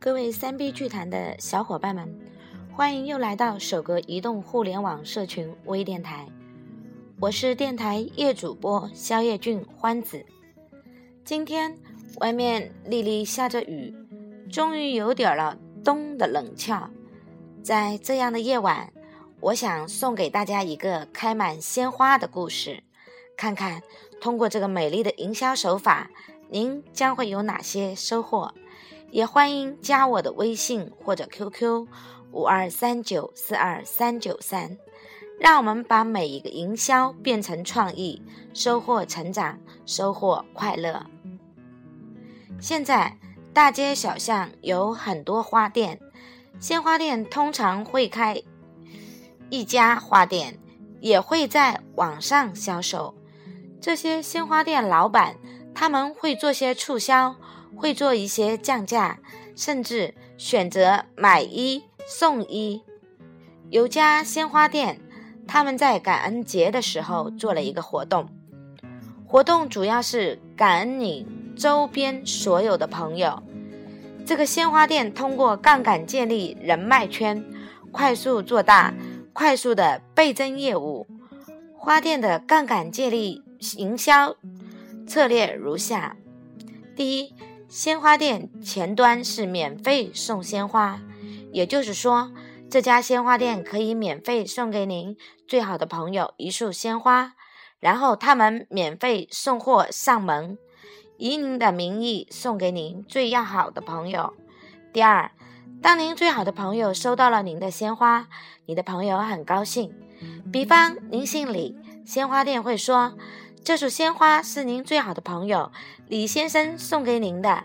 各位三 B 剧坛的小伙伴们，欢迎又来到首个移动互联网社群微电台。我是电台夜主播肖叶俊欢子。今天外面沥沥下着雨，终于有点了冬的冷俏。在这样的夜晚，我想送给大家一个开满鲜花的故事，看看通过这个美丽的营销手法，您将会有哪些收获。也欢迎加我的微信或者 QQ 五二三九四二三九三，让我们把每一个营销变成创意，收获成长，收获快乐。现在大街小巷有很多花店，鲜花店通常会开一家花店，也会在网上销售。这些鲜花店老板他们会做些促销。会做一些降价，甚至选择买一送一。有家鲜花店，他们在感恩节的时候做了一个活动，活动主要是感恩你周边所有的朋友。这个鲜花店通过杠杆建立人脉圈，快速做大，快速的倍增业务。花店的杠杆建立营销策略如下：第一。鲜花店前端是免费送鲜花，也就是说，这家鲜花店可以免费送给您最好的朋友一束鲜花，然后他们免费送货上门，以您的名义送给您最要好的朋友。第二，当您最好的朋友收到了您的鲜花，你的朋友很高兴。比方您姓李，鲜花店会说。这束鲜花是您最好的朋友李先生送给您的。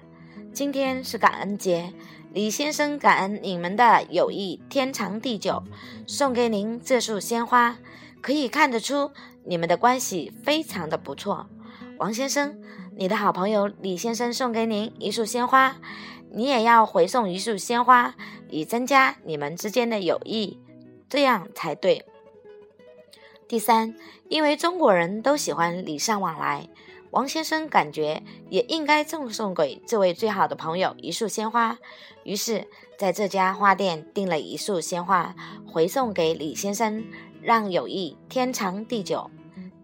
今天是感恩节，李先生感恩你们的友谊天长地久，送给您这束鲜花，可以看得出你们的关系非常的不错。王先生，你的好朋友李先生送给您一束鲜花，你也要回送一束鲜花，以增加你们之间的友谊，这样才对。第三，因为中国人都喜欢礼尚往来，王先生感觉也应该赠送给这位最好的朋友一束鲜花，于是在这家花店订了一束鲜花，回送给李先生，让友谊天长地久。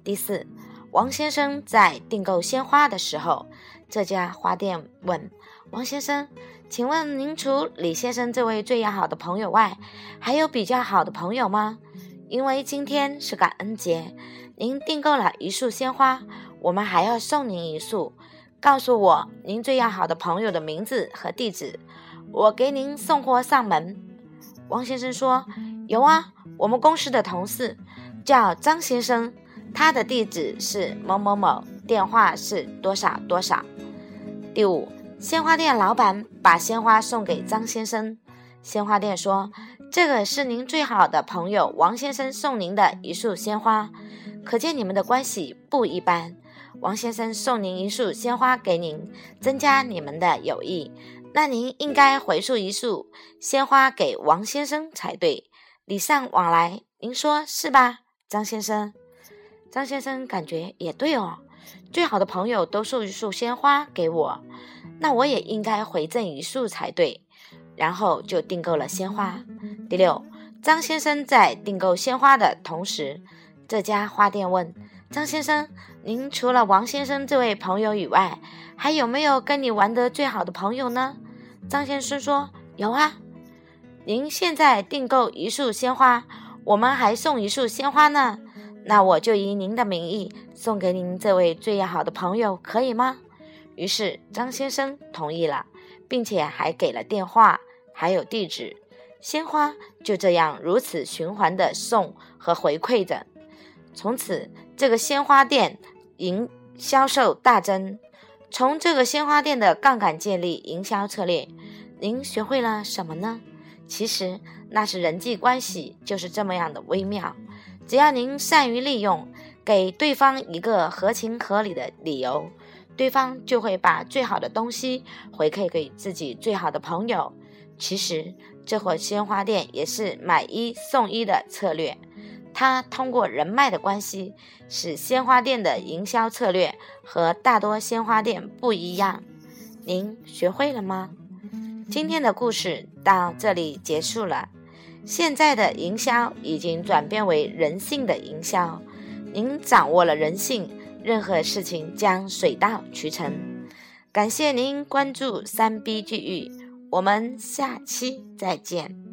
第四，王先生在订购鲜花的时候，这家花店问王先生：“请问您除李先生这位最要好的朋友外，还有比较好的朋友吗？”因为今天是感恩节，您订购了一束鲜花，我们还要送您一束。告诉我您最要好的朋友的名字和地址，我给您送货上门。王先生说：“有啊，我们公司的同事叫张先生，他的地址是某某某，电话是多少多少。”第五，鲜花店老板把鲜花送给张先生，鲜花店说。这个是您最好的朋友王先生送您的一束鲜花，可见你们的关系不一般。王先生送您一束鲜花给您，增加你们的友谊，那您应该回送一束鲜花给王先生才对，礼尚往来，您说是吧，张先生？张先生感觉也对哦，最好的朋友都送一束鲜花给我，那我也应该回赠一束才对。然后就订购了鲜花。第六，张先生在订购鲜花的同时，这家花店问张先生：“您除了王先生这位朋友以外，还有没有跟你玩得最好的朋友呢？”张先生说：“有啊。”您现在订购一束鲜花，我们还送一束鲜花呢。那我就以您的名义送给您这位最要好的朋友，可以吗？于是张先生同意了，并且还给了电话。还有地址，鲜花就这样如此循环的送和回馈着。从此，这个鲜花店营销售大增。从这个鲜花店的杠杆建立营销策略，您学会了什么呢？其实那是人际关系，就是这么样的微妙。只要您善于利用，给对方一个合情合理的理由，对方就会把最好的东西回馈给自己最好的朋友。其实，这伙鲜花店也是买一送一的策略。他通过人脉的关系，使鲜花店的营销策略和大多鲜花店不一样。您学会了吗？今天的故事到这里结束了。现在的营销已经转变为人性的营销，您掌握了人性，任何事情将水到渠成。感谢您关注三 B 聚育，我们下期再见。